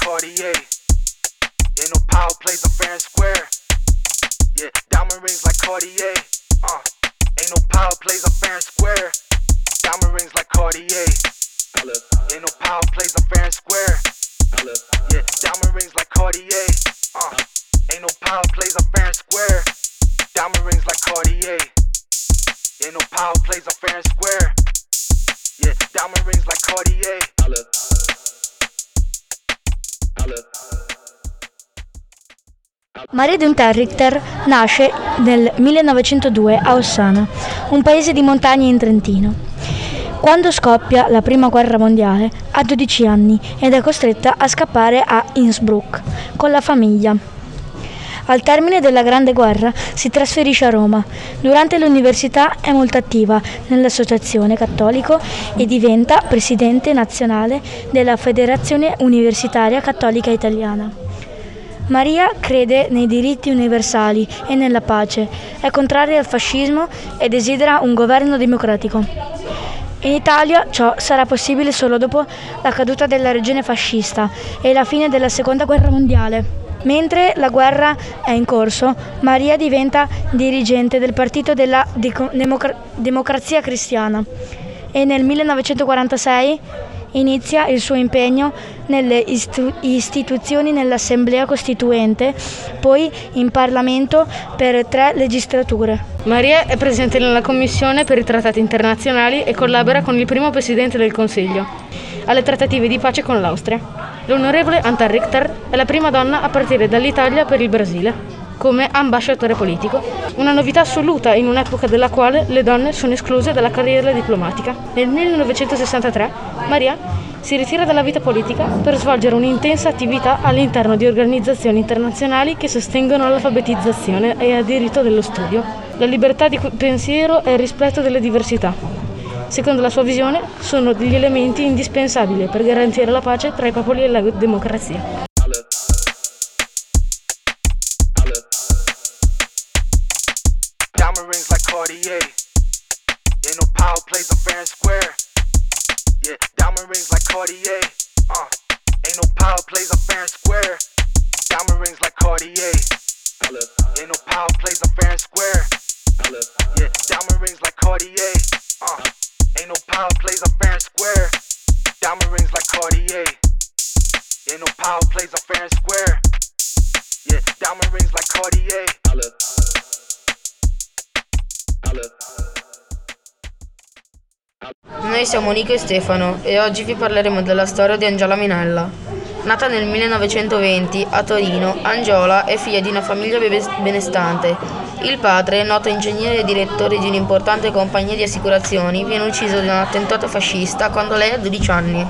Cartier. Ain't no power plays are fair and square. Yeah, diamond rings like Cartier. Uh, ain't no power plays are fair and square. Diamond rings like Cartier. Ain't no power plays are fair and square. Yeah, diamond rings like Cartier. Uh, ain't no power plays are fair and square. Diamond rings like Cartier. Ain't no power plays are fair and square. Yeah, diamond rings like Cartier. Maria di Unterrichter nasce nel 1902 a Ossana, un paese di montagne in Trentino. Quando scoppia la prima guerra mondiale ha 12 anni ed è costretta a scappare a Innsbruck con la famiglia. Al termine della Grande Guerra si trasferisce a Roma. Durante l'università è molto attiva nell'Associazione Cattolico e diventa presidente nazionale della Federazione Universitaria Cattolica Italiana. Maria crede nei diritti universali e nella pace, è contraria al fascismo e desidera un governo democratico. In Italia ciò sarà possibile solo dopo la caduta della regione fascista e la fine della Seconda Guerra Mondiale. Mentre la guerra è in corso, Maria diventa dirigente del Partito della Democrazia Cristiana e nel 1946 inizia il suo impegno nelle istituzioni nell'Assemblea Costituente, poi in Parlamento per tre legislature. Maria è presente nella Commissione per i trattati internazionali e collabora con il primo Presidente del Consiglio alle trattative di pace con l'Austria. L'onorevole Anta Richter è la prima donna a partire dall'Italia per il Brasile come ambasciatore politico, una novità assoluta in un'epoca della quale le donne sono escluse dalla carriera diplomatica. Nel 1963 Maria si ritira dalla vita politica per svolgere un'intensa attività all'interno di organizzazioni internazionali che sostengono l'alfabetizzazione e il diritto dello studio, la libertà di pensiero e il rispetto delle diversità. Secondo la sua visione, sono degli elementi indispensabili per garantire la pace tra i popoli e la democrazia. Ain't no power plays are fair and square. Yeah, diamond Noi siamo Nico e Stefano e oggi vi parleremo della storia di Angiola Minella. Nata nel 1920 a Torino, Angiola è figlia di una famiglia benestante. Il padre, noto ingegnere e direttore di un'importante compagnia di assicurazioni, viene ucciso da un attentato fascista quando lei ha 12 anni.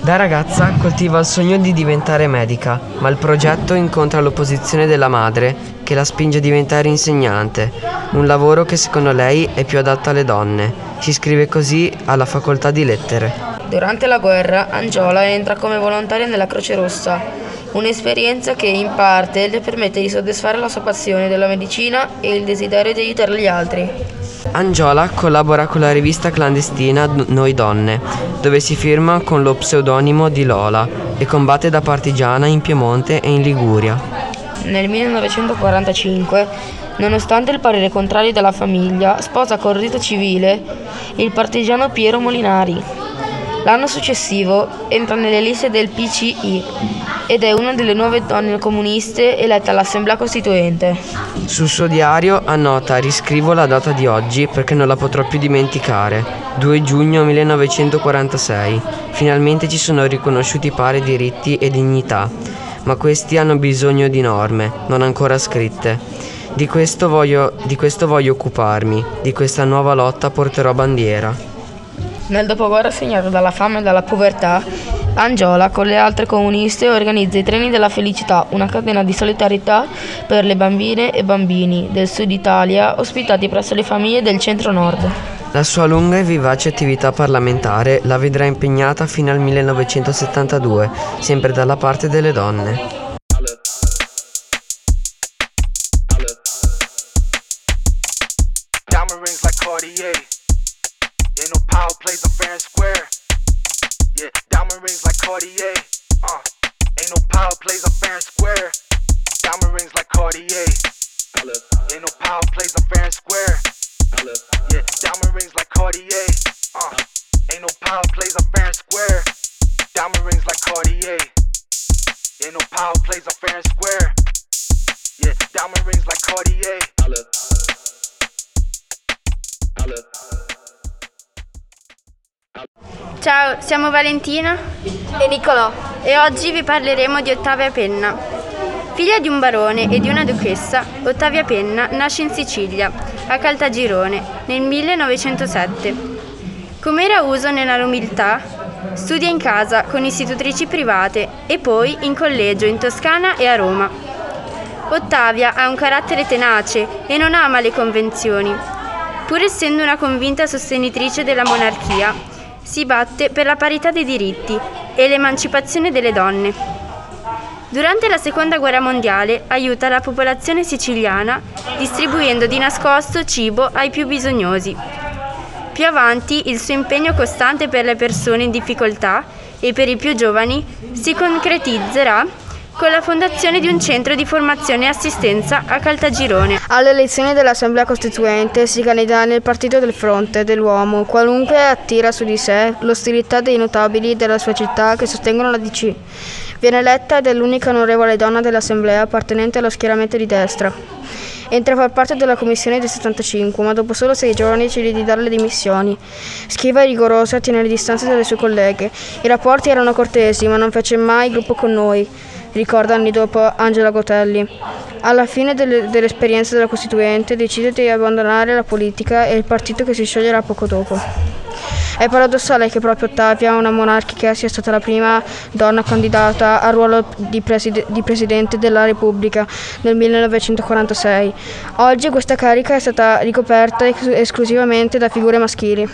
Da ragazza coltiva il sogno di diventare medica, ma il progetto incontra l'opposizione della madre che la spinge a diventare insegnante, un lavoro che secondo lei è più adatto alle donne. Si iscrive così alla facoltà di lettere. Durante la guerra, Angiola entra come volontaria nella Croce Rossa, un'esperienza che in parte le permette di soddisfare la sua passione della medicina e il desiderio di aiutare gli altri. Angiola collabora con la rivista clandestina Noi Donne, dove si firma con lo pseudonimo di Lola e combatte da partigiana in Piemonte e in Liguria. Nel 1945, nonostante il parere contrario della famiglia, sposa con rito civile il partigiano Piero Molinari. L'anno successivo entra nelle liste del PCI ed è una delle nuove donne comuniste elette all'Assemblea Costituente. Sul suo diario annota riscrivo la data di oggi perché non la potrò più dimenticare. 2 giugno 1946. Finalmente ci sono riconosciuti pari diritti e dignità, ma questi hanno bisogno di norme, non ancora scritte. Di questo voglio, di questo voglio occuparmi, di questa nuova lotta porterò bandiera. Nel dopoguerra segnato dalla fame e dalla povertà, Angiola, con le altre comuniste, organizza i Treni della Felicità, una catena di solidarietà per le bambine e bambini del sud Italia ospitati presso le famiglie del centro-nord. La sua lunga e vivace attività parlamentare la vedrà impegnata fino al 1972, sempre dalla parte delle donne. Cartier. Ain't no power plays are fair and square. Yeah, diamond rings like Cartier. Uh, Ain't no power plays are fair and square. Diamond rings like Cartier. Ain't no power plays are fair and square. Yeah, diamond rings like Cartier. Like Cartier. Ciao, siamo Valentina e Nicolò e oggi vi parleremo di Ottavia Penna. Figlia di un barone e di una duchessa, Ottavia Penna nasce in Sicilia, a Caltagirone, nel 1907. Come era uso nella nobiltà, studia in casa con istitutrici private e poi in collegio in Toscana e a Roma. Ottavia ha un carattere tenace e non ama le convenzioni. Pur essendo una convinta sostenitrice della monarchia, si batte per la parità dei diritti e l'emancipazione delle donne. Durante la Seconda Guerra Mondiale aiuta la popolazione siciliana distribuendo di nascosto cibo ai più bisognosi. Più avanti il suo impegno costante per le persone in difficoltà e per i più giovani si concretizzerà con la fondazione di un centro di formazione e assistenza a Caltagirone. Alle elezioni dell'Assemblea Costituente si candida nel Partito del Fronte dell'Uomo, qualunque attira su di sé l'ostilità dei notabili della sua città che sostengono la DC. Viene eletta ed è l'unica onorevole donna dell'Assemblea appartenente allo schieramento di destra. Entra a far parte della commissione del 75, ma dopo solo sei giorni decide di dare le dimissioni. Schiva e rigorosa, tiene le distanze dalle sue colleghe. I rapporti erano cortesi, ma non fece mai gruppo con noi ricorda anni dopo Angela Gotelli. Alla fine delle, dell'esperienza della Costituente decide di abbandonare la politica e il partito che si scioglierà poco dopo. È paradossale che proprio Ottavia, una monarchica, sia stata la prima donna candidata al ruolo di, preside- di Presidente della Repubblica nel 1946. Oggi questa carica è stata ricoperta esclusivamente da figure maschili.